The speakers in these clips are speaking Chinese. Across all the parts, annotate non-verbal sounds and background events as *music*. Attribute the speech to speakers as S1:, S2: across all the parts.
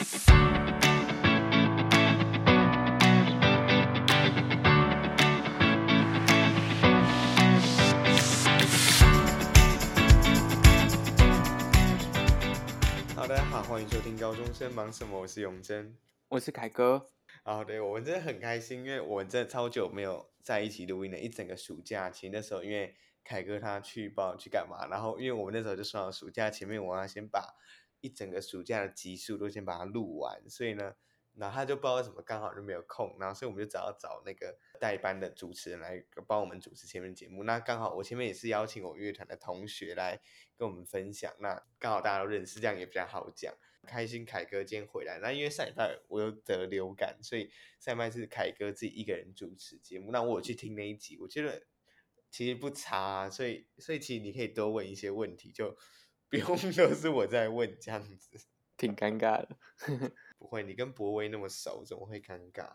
S1: 好，大家好，欢迎收听高中生忙什么？我是永真，
S2: 我是凯哥。
S1: 啊，对，我们真的很开心，因为我们真的超久没有在一起录音了，一整个暑假。其实那时候因为凯哥他去不知道去干嘛，然后因为我们那时候就说好暑假前面我要先把一整个暑假的集数都先把它录完，所以呢，然后他就不知道为什么刚好就没有空，然后所以我们就找找那个代班的主持人来帮我们主持前面节目。那刚好我前面也是邀请我乐团的同学来跟我们分享，那刚好大家都认识，这样也比较好讲。开心凯哥今天回来，那因为上礼拜我又得流感，所以上礼拜是凯哥自己一个人主持节目。那我去听那一集，我觉得。其实不差啊，所以所以其实你可以多问一些问题，就不用 *laughs* 都是我在问这样子，
S2: 挺尴尬的。*laughs*
S1: 不会，你跟博威那么熟，怎么会尴尬？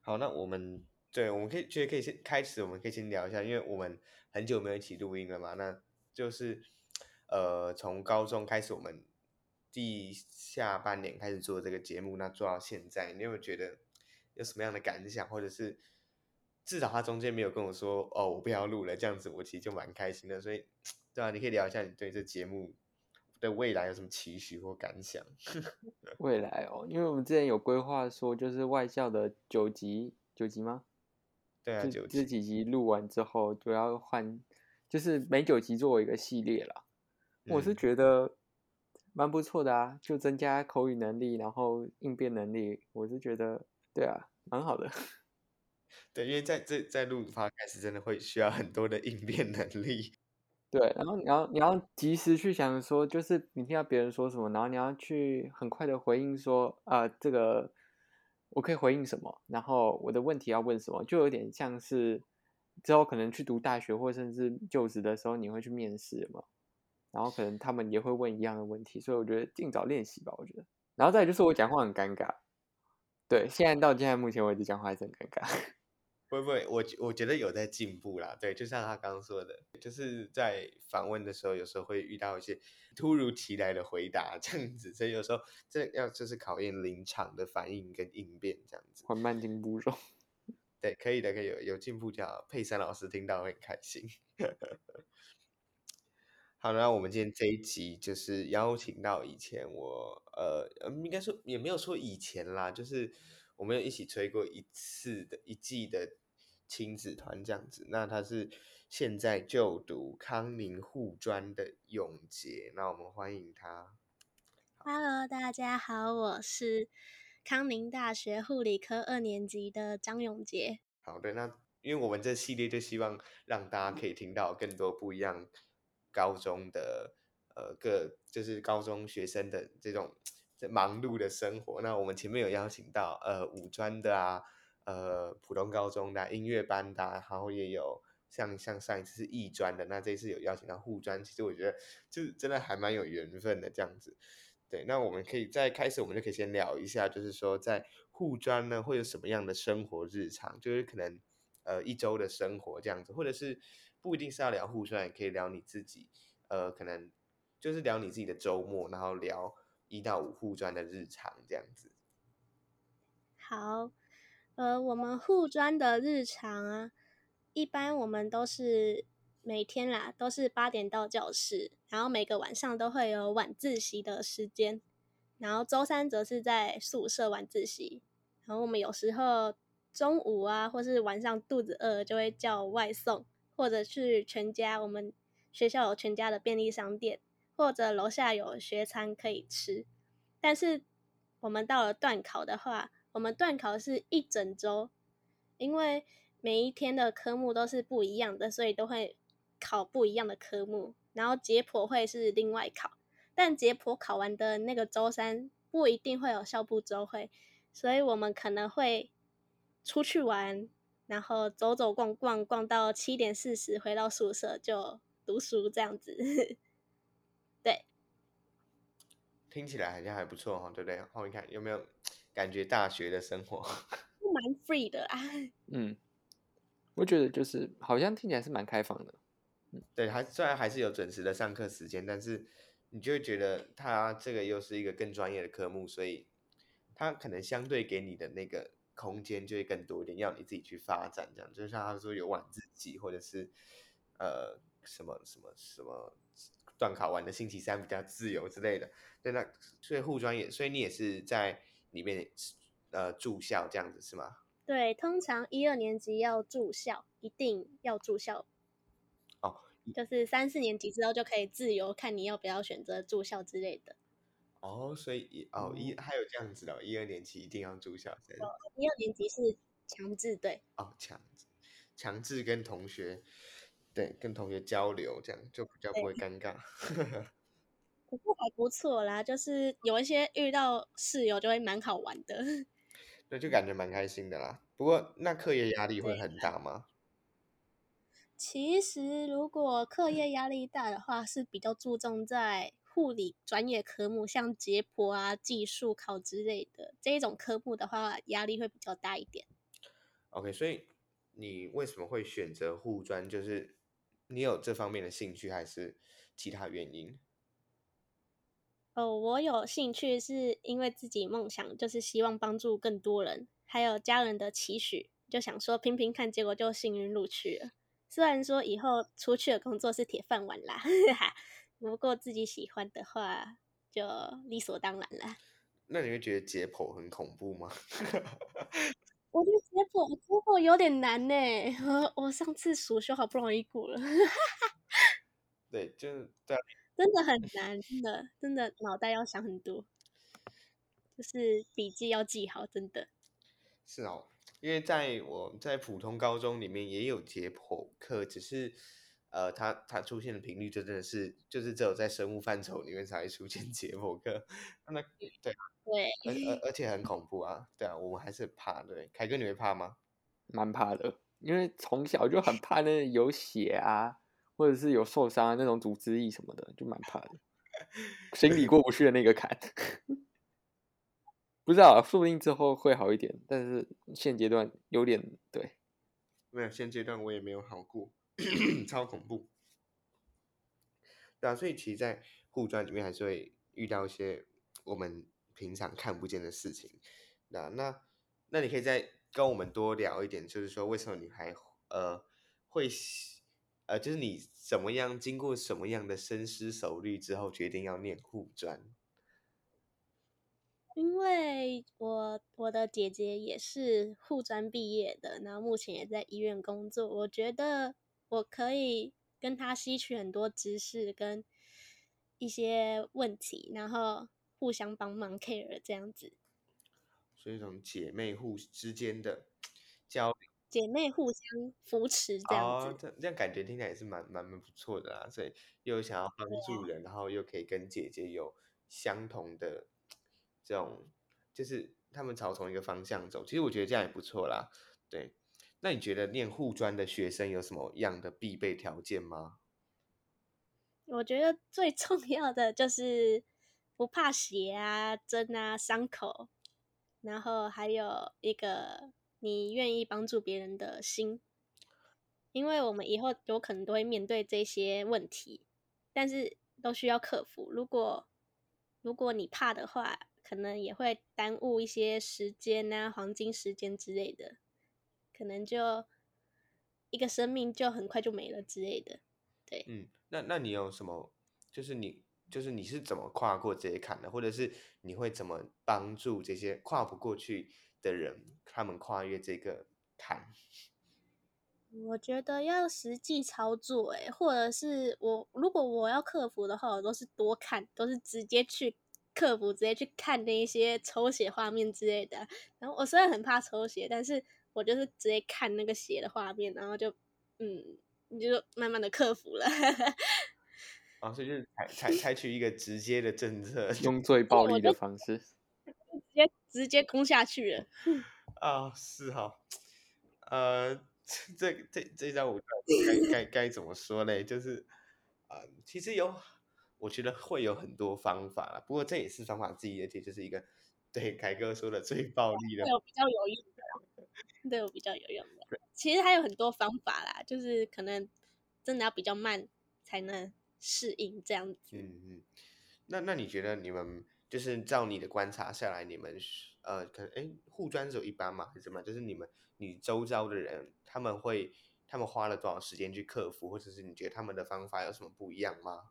S1: 好，那我们对，我们可以觉得可以先开始，我们可以先聊一下，因为我们很久没有一起录音了嘛。那就是呃，从高中开始，我们第下半年开始做这个节目，那做到现在，你有没有觉得有什么样的感想，或者是？至少他中间没有跟我说哦，我不要录了，这样子我其实就蛮开心的。所以，*tsk* 对啊，你可以聊一下你对这节目的未来有什么期许或感想？*laughs*
S2: 未来哦，因为我们之前有规划说，就是外校的九级，九级吗？
S1: 对啊，九集。
S2: 这几集录完之后，就要换，就是每九集作为一个系列啦。我是觉得蛮不错的啊，就增加口语能力，然后应变能力，我是觉得对啊，蛮好的。*laughs*
S1: 对，因为在这在录 Podcast 真的会需要很多的应变能力。
S2: 对，然后你要你要及时去想说，就是你听到别人说什么，然后你要去很快的回应说，啊、呃，这个我可以回应什么？然后我的问题要问什么？就有点像是之后可能去读大学或甚至就职的时候，你会去面试嘛？然后可能他们也会问一样的问题，所以我觉得尽早练习吧，我觉得。然后再就是我讲话很尴尬，对，现在到现在目前为止讲话还是很尴尬。
S1: 不不，我我觉得有在进步啦。对，就像他刚刚说的，就是在访问的时候，有时候会遇到一些突如其来的回答这样子，所以有时候这要就是考验临场的反应跟应变这样子。
S2: 缓慢进步中。*laughs*
S1: 对，可以的，可以有有进步就好。佩珊老师听到会很开心。*laughs* 好，那我们今天这一集就是邀请到以前我呃，应该说也没有说以前啦，就是我们有一起吹过一次的一季的。亲子团这样子，那他是现在就读康宁护专的永杰，那我们欢迎他。
S3: Hello，大家好，我是康宁大学护理科二年级的张永杰。
S1: 好的，那因为我们这系列就希望让大家可以听到更多不一样高中的呃各就是高中学生的这种在忙碌的生活。那我们前面有邀请到呃五专的啊。呃，普通高中的、音乐班的、然后也有像像上一次是艺专的，那这一次有邀请到护专，其实我觉得就真的还蛮有缘分的这样子。对，那我们可以在开始，我们就可以先聊一下，就是说在护专呢会有什么样的生活日常，就是可能呃一周的生活这样子，或者是不一定是要聊护专，也可以聊你自己，呃，可能就是聊你自己的周末，然后聊一到五护专的日常这样子。
S3: 好。呃，我们护专的日常啊，一般我们都是每天啦，都是八点到教室，然后每个晚上都会有晚自习的时间，然后周三则是在宿舍晚自习，然后我们有时候中午啊，或是晚上肚子饿就会叫外送，或者去全家，我们学校有全家的便利商店，或者楼下有学餐可以吃，但是我们到了段考的话。我们段考是一整周，因为每一天的科目都是不一样的，所以都会考不一样的科目。然后解剖会是另外考，但解剖考完的那个周三不一定会有校部周会，所以我们可能会出去玩，然后走走逛逛，逛到七点四十回到宿舍就读书这样子。对，
S1: 听起来好像还不错哈，对不对？后面看有没有？感觉大学的生活 *laughs*
S3: 蛮 free 的啊。
S2: 嗯，我觉得就是好像听起来是蛮开放的。
S1: 嗯，对，还虽然还是有准时的上课时间，但是你就会觉得他这个又是一个更专业的科目，所以他可能相对给你的那个空间就会更多一点，要你自己去发展，这样就像他说有晚自习，或者是呃什么什么什么段考完的星期三比较自由之类的。对，那所以护专也，所以你也是在里面呃住校这样子是吗？
S3: 对，通常一二年级要住校，一定要住校。
S1: 哦，
S3: 就是三四年级之后就可以自由看你要不要选择住校之类的。
S1: 哦，所以哦一还有这样子的，一二年级一定要住校。
S3: 哦，一二年级是强制对。
S1: 哦，强制，强制跟同学，对，跟同学交流，这样就比较不会尴尬。*laughs*
S3: 不过还不错啦，就是有一些遇到室友就会蛮好玩的。*laughs*
S1: 对，就感觉蛮开心的啦。不过那课业压力会很大吗？
S3: 其实如果课业压力大的话，是比较注重在。护理专业科目，像解剖啊、技术考之类的这一种科目的话，压力会比较大一点。
S1: OK，所以你为什么会选择护专？就是你有这方面的兴趣，还是其他原因？
S3: 哦，我有兴趣是因为自己梦想，就是希望帮助更多人，还有家人的期许，就想说拼拼看，结果就幸运录取了。虽然说以后出去的工作是铁饭碗啦。如果自己喜欢的话，就理所当然了。
S1: 那你会觉得解剖很恐怖吗？*laughs*
S3: 我觉得解剖解剖有点难呢。*laughs* 我上次暑修好不容易过了。
S1: 对，就是对，*laughs*
S3: 真的很难，真的真的脑袋要想很多，就是笔记要记好，真的。
S1: 是哦，因为在我在普通高中里面也有解剖课，只是。呃，它它出现的频率就真的是，就是只有在生物范畴里面才会出现 *laughs* 解剖课。那对对，而而而且很恐怖啊，对啊，我们还是怕。对，凯哥你会怕吗？
S2: 蛮怕的，因为从小就很怕那有血啊，或者是有受伤啊，那种组织液什么的，就蛮怕的，*laughs* 心里过不去的那个坎。*laughs* 不知道，说不定之后会好一点，但是现阶段有点对。
S1: 没有，现阶段我也没有好过。超恐怖，对啊，所以其实，在护专里面还是会遇到一些我们平常看不见的事情。那那那你可以再跟我们多聊一点，就是说为什么你还呃会呃，就是你怎么样经过什么样的深思熟虑之后决定要念护专？
S3: 因为我我的姐姐也是护专毕业的，然后目前也在医院工作，我觉得。我可以跟他吸取很多知识跟一些问题，然后互相帮忙 care 这样子，
S1: 所以一种姐妹互之间的交流，
S3: 姐妹互相扶持这样子，哦、
S1: 这这样感觉听起来也是蛮蛮蛮不错的啦。所以又想要帮助人，然后又可以跟姐姐有相同的这种，就是他们朝同一个方向走。其实我觉得这样也不错啦，对。那你觉得念护专的学生有什么样的必备条件吗？
S3: 我觉得最重要的就是不怕血啊、针啊、伤口，然后还有一个你愿意帮助别人的心，因为我们以后有可能都会面对这些问题，但是都需要克服。如果如果你怕的话，可能也会耽误一些时间啊、黄金时间之类的。可能就一个生命就很快就没了之类的，对。
S1: 嗯，那那你有什么？就是你就是你是怎么跨过这些坎的？或者是你会怎么帮助这些跨不过去的人，他们跨越这个坎？*laughs*
S3: 我觉得要实际操作，诶，或者是我如果我要克服的话，我都是多看，都是直接去克服，直接去看那一些抽血画面之类的。然后我虽然很怕抽血，但是。我就是直接看那个血的画面，然后就，嗯，你就慢慢的克服了。
S1: 啊，*laughs* 所以就是采采采取一个直接的政策，*laughs*
S2: 用最暴力的方式，
S3: 直接直接攻下去了。*laughs*
S1: 啊，是哈，呃，这这这招我该该该怎么说呢？就是啊、呃，其实有，我觉得会有很多方法啦，不过这也是方法之一，而且就是一个对凯哥说的最暴力的，
S3: 有比较有用的。对我比较有用的，其实还有很多方法啦，就是可能真的要比较慢才能适应这样子。
S1: 嗯嗯，那那你觉得你们就是照你的观察下来，你们呃，可能哎，护专只有一班嘛？还是怎么？就是你们你周遭的人，他们会他们花了多少时间去克服，或者是你觉得他们的方法有什么不一样吗？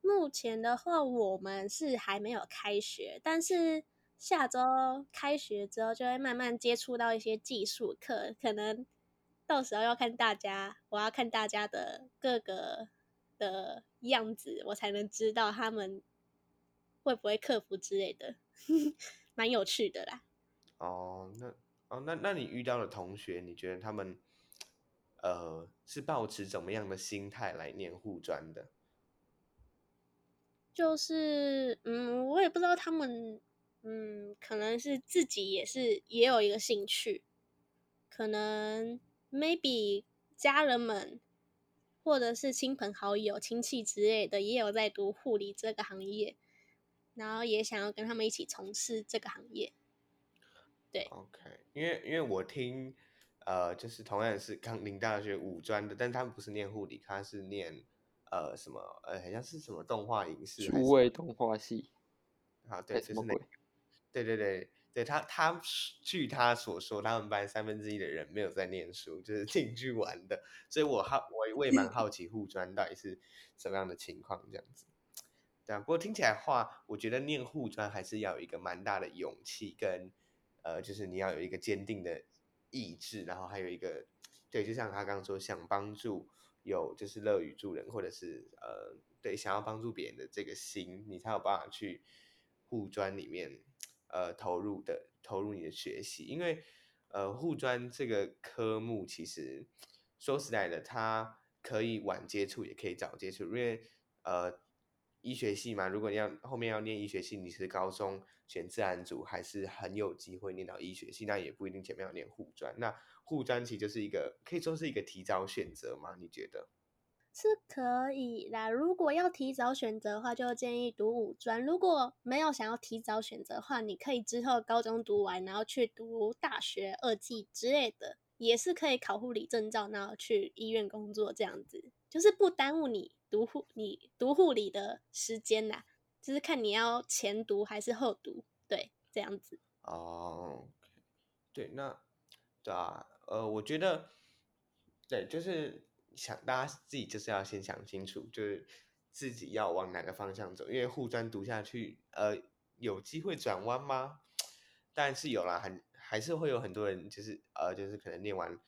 S3: 目前的话，我们是还没有开学，但是下周开学之后，就会慢慢接触到一些技术课，可能到时候要看大家，我要看大家的各个的样子，我才能知道他们。会不会克服之类的，*laughs* 蛮有趣的啦。
S1: 哦，那哦，那那你遇到的同学，你觉得他们呃是抱持怎么样的心态来念护专的？
S3: 就是嗯，我也不知道他们嗯，可能是自己也是也有一个兴趣，可能 maybe 家人们或者是亲朋好友、亲戚之类的也有在读护理这个行业。然后也想要跟他们一起从事这个行业，对。OK，
S1: 因为因为我听，呃，就是同样是康宁大学五专的，但他们不是念护理，他是念呃什么呃，好像是什么动画影视，
S2: 数位动画系。
S1: 啊，对，就是那个，对对对对，他他据他所说，他们班三分之一的人没有在念书，就是进去玩的，所以我好我我也蛮好奇护专到底是什么样的情况这样子。对啊，不过听起来话，我觉得念护专还是要有一个蛮大的勇气，跟呃，就是你要有一个坚定的意志，然后还有一个，对，就像他刚刚说，想帮助有就是乐于助人，或者是呃，对，想要帮助别人的这个心，你才有办法去护专里面呃投入的投入你的学习，因为呃护专这个科目其实说实在的，它可以晚接触，也可以早接触，因为呃。医学系嘛，如果你要后面要念医学系，你是高中选自然组，还是很有机会念到医学系。那也不一定前面要念护专。那护专其实就是一个可以说是一个提早选择吗？你觉得？
S3: 是可以啦。如果要提早选择的话，就建议读五专。如果没有想要提早选择的话，你可以之后高中读完，然后去读大学二技之类的，也是可以考护理证照，然后去医院工作这样子，就是不耽误你。读护你读护理的时间呐，就是看你要前读还是后读，对，这样子。
S1: 哦对，那对啊，呃，我觉得，对，就是想大家自己就是要先想清楚，就是自己要往哪个方向走，因为护专读下去，呃，有机会转弯吗？但是有啦，很还是会有很多人，就是呃，就是可能念完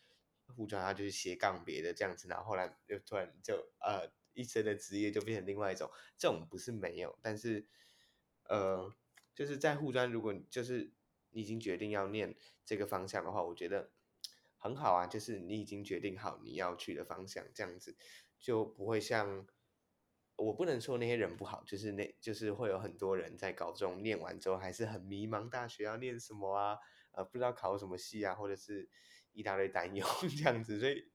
S1: 护专，他就是斜杠别的这样子，然后后来又突然就呃。一生的职业就变成另外一种，这种不是没有，但是，呃，就是在护专，如果就是你已经决定要念这个方向的话，我觉得很好啊，就是你已经决定好你要去的方向，这样子就不会像我不能说那些人不好，就是那就是会有很多人在高中念完之后还是很迷茫，大学要念什么啊，呃，不知道考什么系啊，或者是一大堆担忧 *laughs* 这样子，所以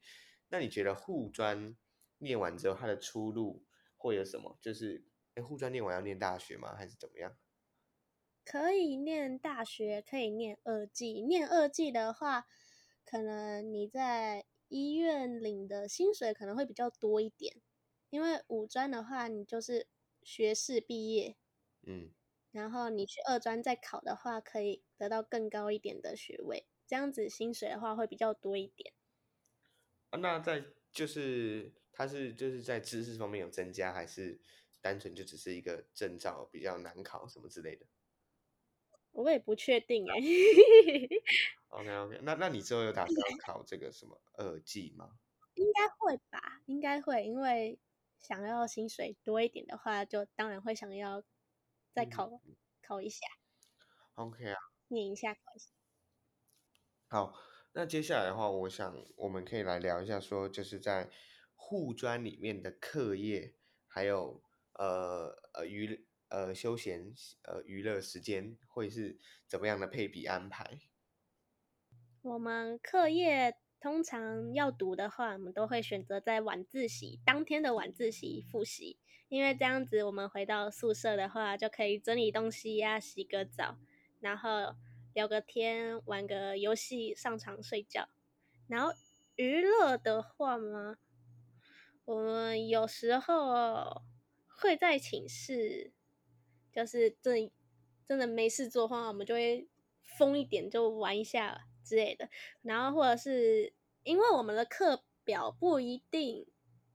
S1: 那你觉得护专？念完之后，他的出路会有什么？就是，哎，护专念完要念大学吗？还是怎么样？
S3: 可以念大学，可以念二技。念二技的话，可能你在医院领的薪水可能会比较多一点。因为五专的话，你就是学士毕业，
S1: 嗯，
S3: 然后你去二专再考的话，可以得到更高一点的学位，这样子薪水的话会比较多一点。
S1: 啊，那在就是。他是就是在知识方面有增加，还是单纯就只是一个证照比较难考什么之类的？
S3: 我也不确定哎。
S1: OK OK，那那你之后有打算考这个什么二技吗？
S3: 应该会吧，应该会，因为想要薪水多一点的话，就当然会想要再考、嗯、考一下。
S1: OK 啊，
S3: 念一下考一下。
S1: 好，那接下来的话，我想我们可以来聊一下，说就是在。护专里面的课业，还有呃呃娱呃休闲呃娱乐时间会是怎么样的配比安排？
S3: 我们课业通常要读的话，我们都会选择在晚自习当天的晚自习复习，因为这样子我们回到宿舍的话，就可以整理东西呀、洗个澡，然后聊个天、玩个游戏、上床睡觉。然后娱乐的话嘛。我们有时候会在寝室，就是这真的没事做的话，我们就会疯一点，就玩一下之类的。然后或者是因为我们的课表不一定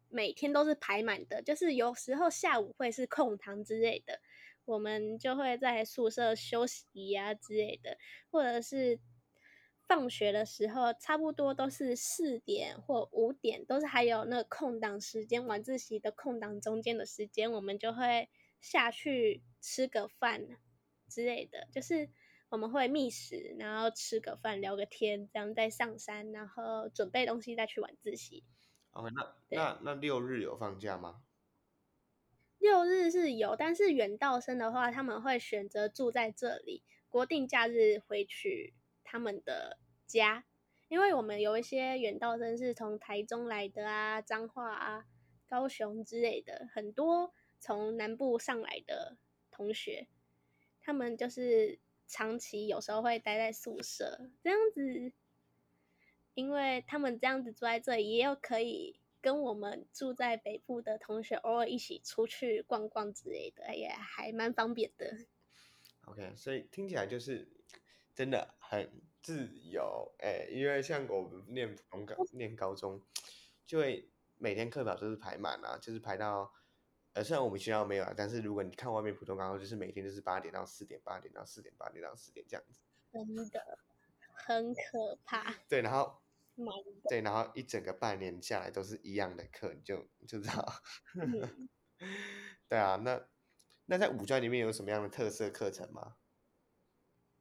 S3: 每天都是排满的，就是有时候下午会是空堂之类的，我们就会在宿舍休息呀、啊、之类的，或者是放学的时候，差不多都是四点或五点，都是还有那个空档时间，晚自习的空档中间的时间，我们就会下去吃个饭。之类的，就是我们会觅食，然后吃个饭，聊个天，这样再上山，然后准备东西再去晚自习。
S1: OK，那那那六日有放假吗？
S3: 六日是有，但是远道生的话，他们会选择住在这里，国定假日回去他们的家，因为我们有一些远道生是从台中来的啊，彰化啊、高雄之类的，很多从南部上来的同学。他们就是长期有时候会待在宿舍这样子，因为他们这样子住在这里，也有可以跟我们住在北部的同学偶尔一起出去逛逛之类的，也还蛮方便的。
S1: OK，所以听起来就是真的很自由哎，因为像我们念普通高念高中，就会每天课表都是排满啊，就是排到。呃，虽然我们学校没有啊，但是如果你看外面普通高中，就是每天就是八点到四点，八点到四点，八点到四点这样子，
S3: 真的很可怕。
S1: 对，然后，
S3: 的
S1: 对，然后一整个半年下来都是一样的课，你就就知道。嗯、*laughs* 对啊，那那在五专里面有什么样的特色课程吗？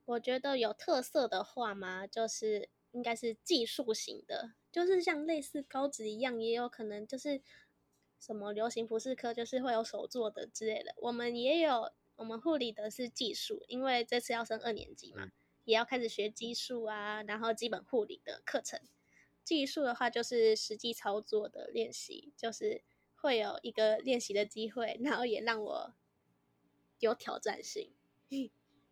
S3: 我觉得有特色的话嘛，就是应该是技术型的，就是像类似高职一样，也有可能就是。什么流行服饰科就是会有手做的之类的，我们也有，我们护理的是技术，因为这次要升二年级嘛，嗯、也要开始学技术啊，然后基本护理的课程。技术的话就是实际操作的练习，就是会有一个练习的机会，然后也让我有挑战性，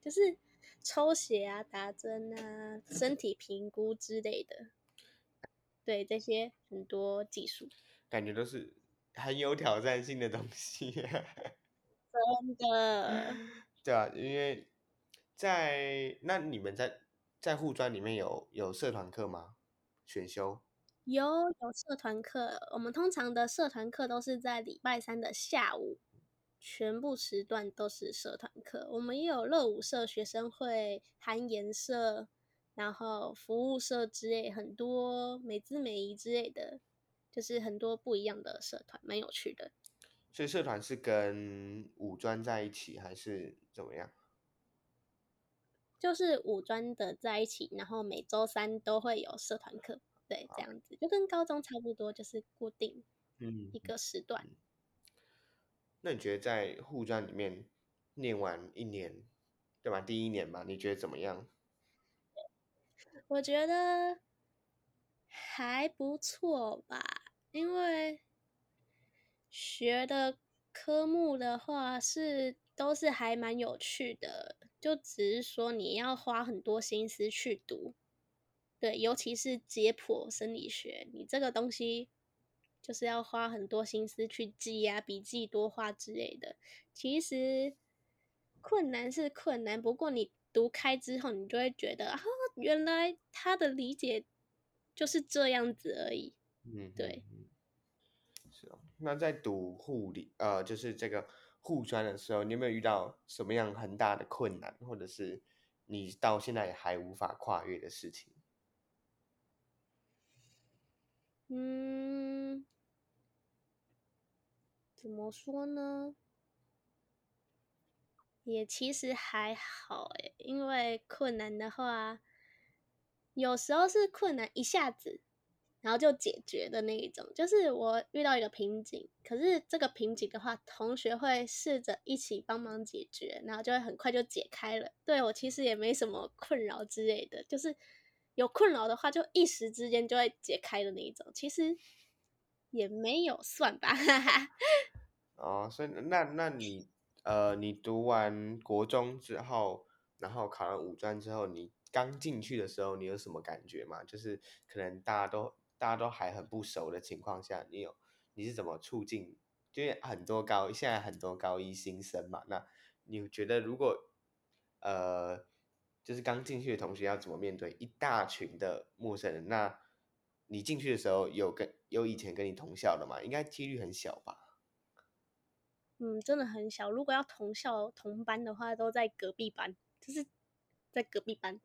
S3: 就是抽血啊、打针啊、身体评估之类的，对这些很多技术，
S1: 感觉都是。很有挑战性的东西，*laughs*
S3: 真的。*laughs*
S1: 对啊，因为在那你们在在护专里面有有社团课吗？选修？
S3: 有有社团课，我们通常的社团课都是在礼拜三的下午，全部时段都是社团课。我们也有乐舞社、学生会、韩研社，然后服务社之类很多美姿美仪之类的。就是很多不一样的社团，蛮有趣的。
S1: 所以社团是跟五专在一起，还是怎么样？
S3: 就是五专的在一起，然后每周三都会有社团课，对，这样子就跟高中差不多，就是固定嗯一个时段。
S1: 那你觉得在护专里面念完一年，对吧？第一年嘛，你觉得怎么样？
S3: 我觉得还不错吧。因为学的科目的话是都是还蛮有趣的，就只是说你要花很多心思去读，对，尤其是解剖生理学，你这个东西就是要花很多心思去记啊，笔记多画之类的。其实困难是困难，不过你读开之后，你就会觉得啊，原来他的理解就是这样子而已。嗯，
S1: 对。那在读护理，呃，就是这个护专的时候，你有没有遇到什么样很大的困难，或者是你到现在还无法跨越的事情？
S3: 嗯，怎么说呢？也其实还好诶，因为困难的话，有时候是困难一下子。然后就解决的那一种，就是我遇到一个瓶颈，可是这个瓶颈的话，同学会试着一起帮忙解决，然后就会很快就解开了。对，我其实也没什么困扰之类的，就是有困扰的话，就一时之间就会解开的那一种。其实也没有算吧，哈哈。
S1: 哦，所以那那你呃，你读完国中之后，然后考完五专之后，你刚进去的时候，你有什么感觉吗？就是可能大家都。大家都还很不熟的情况下，你有你是怎么促进？因为很多高现在很多高一新生嘛，那你觉得如果呃，就是刚进去的同学要怎么面对一大群的陌生人？那你进去的时候有跟有以前跟你同校的吗？应该几率很小吧？
S3: 嗯，真的很小。如果要同校同班的话，都在隔壁班，就是在隔壁班。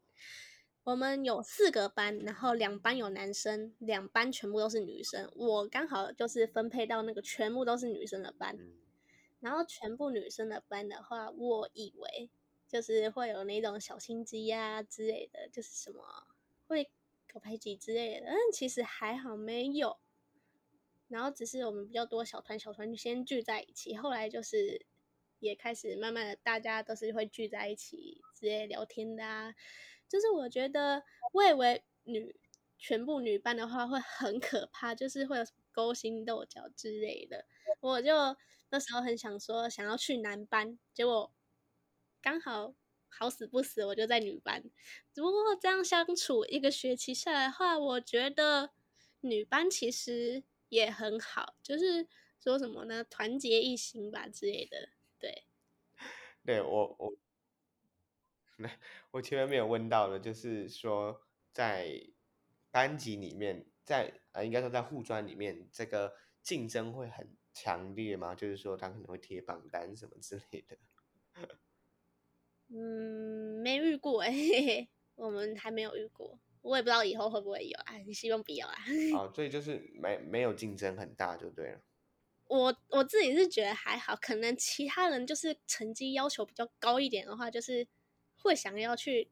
S3: 我们有四个班，然后两班有男生，两班全部都是女生。我刚好就是分配到那个全部都是女生的班。然后全部女生的班的话，我以为就是会有那种小心机呀之类的，就是什么会搞排挤之类的。嗯其实还好没有。然后只是我们比较多小团小团就先聚在一起，后来就是也开始慢慢的大家都是会聚在一起直接聊天的啊。就是我觉得，我以为女全部女班的话会很可怕，就是会有勾心斗角之类的。我就那时候很想说想要去男班，结果刚好好死不死我就在女班。只不过这样相处一个学期下来的话，我觉得女班其实也很好，就是说什么呢，团结一心吧之类的。对，
S1: 对我我。我前面没有问到的，就是说在班级里面，在呃，应该说在护专里面，这个竞争会很强烈吗？就是说他可能会贴榜单什么之类的。*laughs*
S3: 嗯，没遇过哎，*laughs* 我们还没有遇过，我也不知道以后会不会有啊，希望不要啊。
S1: 哦，所以就是没没有竞争很大就对了。
S3: 我我自己是觉得还好，可能其他人就是成绩要求比较高一点的话，就是。会想要去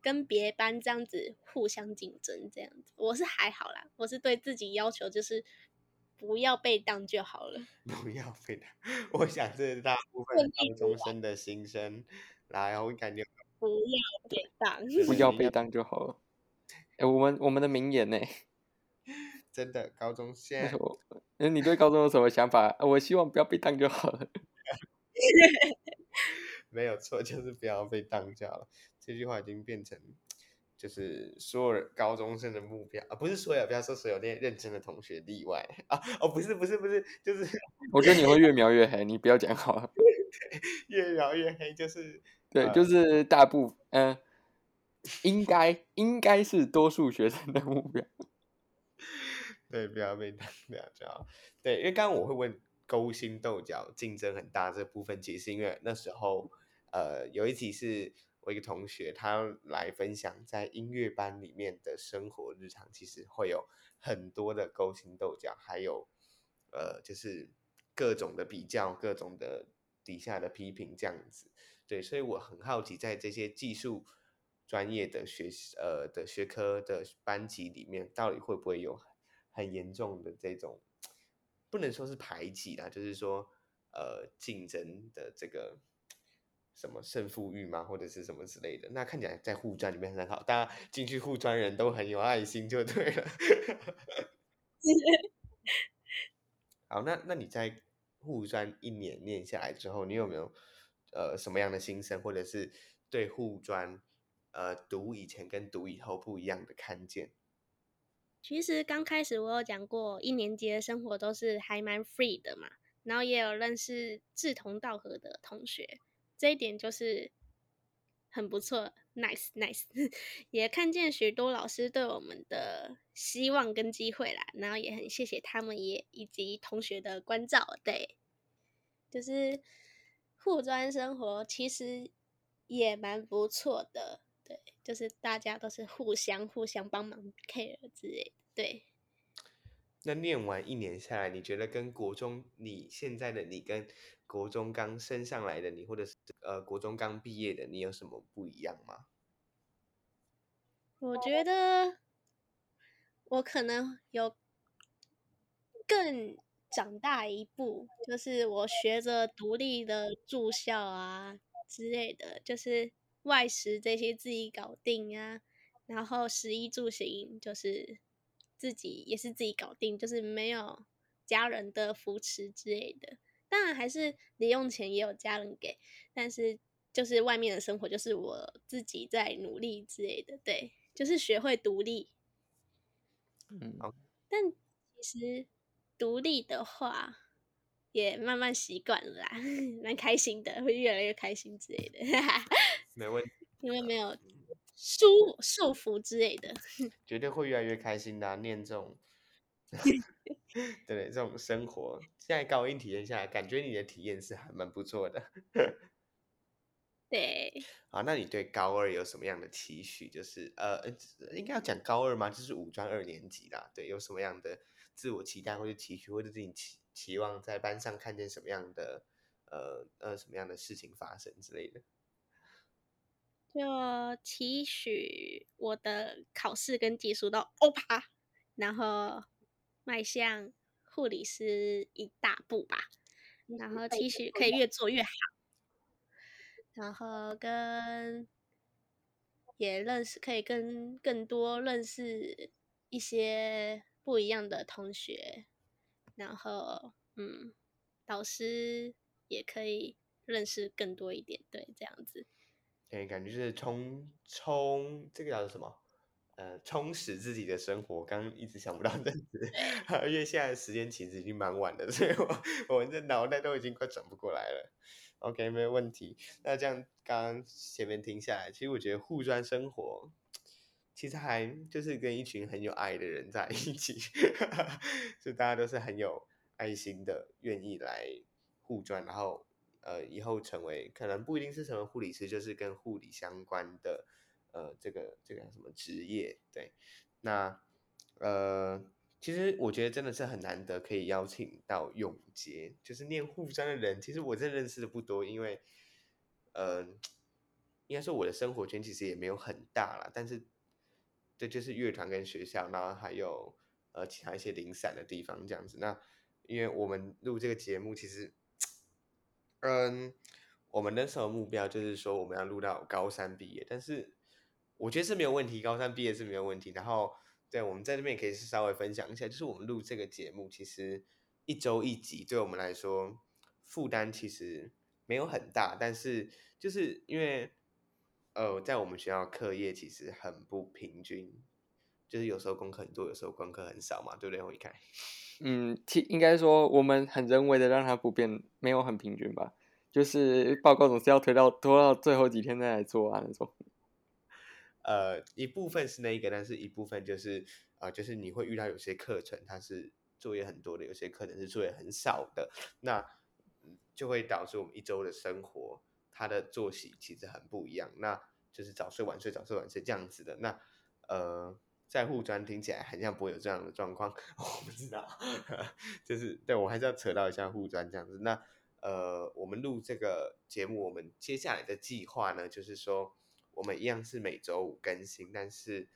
S3: 跟别班这样子互相竞争，这样子我是还好啦。我是对自己要求就是不要被当就好了。*laughs*
S1: 不要被当，我想这是大部分高中生的心声。来，我感觉
S3: 不要被当，
S2: 不要被当就好了。哎，我们我们的名言呢？*laughs*
S1: 真的，高中 *laughs* 现在，
S2: 哎，你对高中有什么想法？我希望不要被当就好了。
S1: 没有错，就是不要被当家了。这句话已经变成，就是所有高中生的目标啊，不是所有，不要说所有那些认真的同学例外 *laughs* 啊。哦，不是，不是，不是，就是。
S2: 我觉得你会越描越黑，你不要讲好了。*laughs*
S1: 越描越黑，就是
S2: 对，呃、就是大部分，嗯、呃，应该应该是多数学生的目标。*laughs*
S1: 对，不要被当家。对，因为刚刚我会问勾心斗角、竞争很大这部分，其实是因为那时候。呃，有一集是我一个同学，他来分享在音乐班里面的生活日常，其实会有很多的勾心斗角，还有呃，就是各种的比较，各种的底下的批评这样子。对，所以我很好奇，在这些技术专业的学呃的学科的班级里面，到底会不会有很严重的这种，不能说是排挤啦，就是说呃竞争的这个。什么胜负欲吗，或者是什么之类的？那看起来在护专里面很好，大家进去护专人都很有爱心，就对了。好，那那你在护专一年念下来之后，你有没有呃什么样的心声，或者是对护专呃读以前跟读以后不一样的看见？
S3: 其实刚开始我有讲过，一年级的生活都是还蛮 free 的嘛，然后也有认识志同道合的同学。这一点就是很不错，nice nice，*laughs* 也看见许多老师对我们的希望跟机会啦，然后也很谢谢他们也以及同学的关照，对，就是护专生活其实也蛮不错的，对，就是大家都是互相互相帮忙 care 之类的，对。
S1: 那念完一年下来，你觉得跟国中你现在的你跟国中刚升上来的你，或者是呃国中刚毕业的你有什么不一样吗？
S3: 我觉得我可能有更长大一步，就是我学着独立的住校啊之类的，就是外食这些自己搞定啊，然后食衣住行就是。自己也是自己搞定，就是没有家人的扶持之类的。当然还是零用钱也有家人给，但是就是外面的生活就是我自己在努力之类的。对，就是学会独立。
S2: 嗯，
S3: 但其实独立的话也慢慢习惯了啦，*laughs* 蛮开心的，会越来越开心之类的。
S1: 没问题，*laughs*
S3: 因为没有束束缚之类的，*laughs*
S1: 绝对会越来越开心的、啊。念这种，*laughs* 对，这种生活，现在高音体验下来，感觉你的体验是还蛮不错的。*laughs*
S3: 对，
S1: 好，那你对高二有什么样的期许？就是呃，应该要讲高二吗？就是五专二年级啦。对，有什么样的自我期待或者期许，或者自己期期望在班上看见什么样的呃呃什么样的事情发生之类的？
S3: 就期许我的考试跟技术都欧趴，然后迈向护理师一大步吧。然后期许可以越做越好。然后跟也认识，可以跟更多认识一些不一样的同学，然后嗯，导师也可以认识更多一点，对，这样子。
S1: 感觉就是充充这个叫做什么？呃，充实自己的生活。刚刚一直想不到这词，*laughs* 因为现在的时间其实已经蛮晚的，所以我我们的脑袋都已经快转不过来了。OK，没有问题。那这样刚刚前面听下来，其实我觉得互专生活其实还就是跟一群很有爱的人在一起，*laughs* 就大家都是很有爱心的，愿意来互专，然后呃以后成为可能不一定是成为护理师，就是跟护理相关的呃这个这个什么职业。对，那呃。其实我觉得真的是很难得可以邀请到永杰，就是念护专的人。其实我真的认识的不多，因为，呃，应该说我的生活圈其实也没有很大啦。但是，这就是乐团跟学校，然后还有呃其他一些零散的地方这样子。那因为我们录这个节目，其实，嗯，我们那时候目标就是说我们要录到高三毕业，但是我觉得是没有问题，高三毕业是没有问题。然后。对，我们在这边也可以稍微分享一下，就是我们录这个节目，其实一周一集，对我们来说负担其实没有很大，但是就是因为呃，在我们学校课业其实很不平均，就是有时候功课很多，有时候功课很少嘛，对不对？我一看，*laughs*
S2: 嗯，其应该说我们很人为的让它不变，没有很平均吧，就是报告总是要推到拖到最后几天再来做啊那种。*laughs*
S1: 呃，一部分是那一个，但是一部分就是，呃，就是你会遇到有些课程它是作业很多的，有些课程是作业很少的，那就会导致我们一周的生活，它的作息其实很不一样，那就是早睡晚睡，早睡晚睡这样子的。那呃，在互专听起来很像不会有这样的状况，*laughs* 我不知道，*laughs* 就是对我还是要扯到一下互专这样子。那呃，我们录这个节目，我们接下来的计划呢，就是说。我们一样是每周五更新，但是，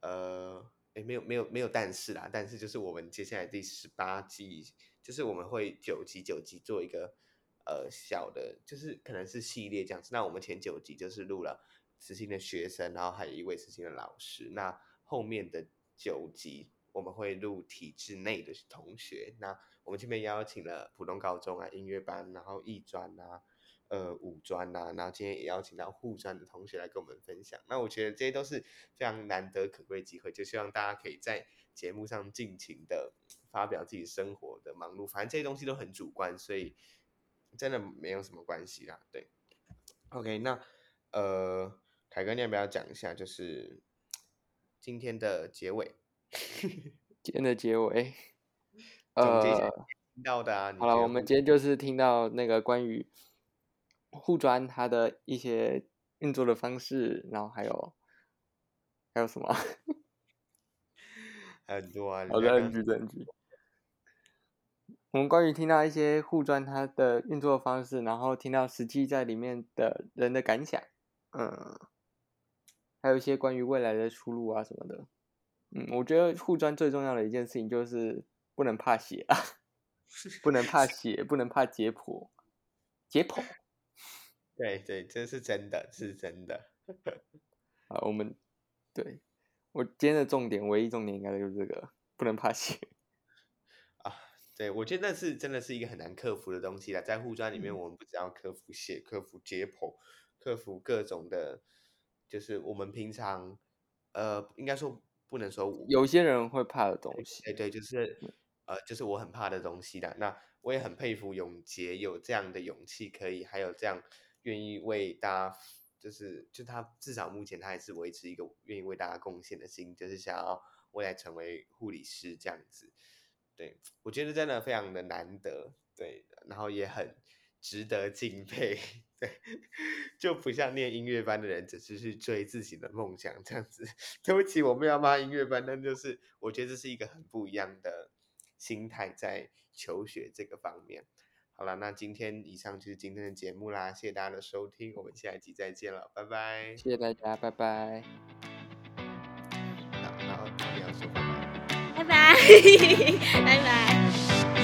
S1: 呃，诶，没有没有没有但是啦，但是就是我们接下来第十八季，就是我们会九集九集做一个呃小的，就是可能是系列这样子。那我们前九集就是录了慈心的学生，然后还有一位慈心的老师。那后面的九集我们会录体制内的同学。那我们这边邀请了普通高中啊、音乐班，然后艺专啊。呃，五专、啊，然后今天也邀请到护专的同学来跟我们分享。那我觉得这些都是非常难得可贵机会，就希望大家可以在节目上尽情的发表自己生活的忙碌。反正这些东西都很主观，所以真的没有什么关系啦。对，OK，那呃，凯哥，你要不要讲一下，就是今天的结尾？*laughs*
S2: 今天的结尾，呃，
S1: 听到的啊。
S2: 好了，我们今天就是听到那个关于。护专它的一些运作的方式，然后还有还有什么？*laughs*
S1: 很多啊，*laughs*
S2: 好的，证据证据。我们关于听到一些护专它的运作的方式，然后听到实际在里面的人的感想，嗯，还有一些关于未来的出路啊什么的。嗯，我觉得护专最重要的一件事情就是不能怕血啊，*laughs* 不能怕血，不能怕解剖，解剖。*laughs*
S1: 对对，这是真的，是真的。
S2: 啊，我们对我今天的重点，唯一重点应该就是这个，不能怕血 *laughs*
S1: 啊。对，我觉得那是真的是一个很难克服的东西啦。在护专里面，我们不只要克服血，克服解剖，克服各种的，就是我们平常呃，应该说不能说
S2: 有些人会怕的东西。
S1: 哎，对，就是呃，就是我很怕的东西的。那我也很佩服永杰有这样的勇气，可以还有这样。愿意为大家就是就他至少目前他还是维持一个愿意为大家贡献的心，就是想要未来成为护理师这样子。对，我觉得真的非常的难得，对，然后也很值得敬佩，*laughs* 对，就不像念音乐班的人只是去追自己的梦想这样子。*laughs* 对不起，我没有骂音乐班，但就是我觉得这是一个很不一样的心态在求学这个方面。好了，那今天以上就是今天的节目啦，谢谢大家的收听，我们下一集再见了，拜拜。
S2: 谢谢大家，拜拜。
S1: 然后，然后你要说拜拜。
S3: 拜拜，*laughs* 拜拜。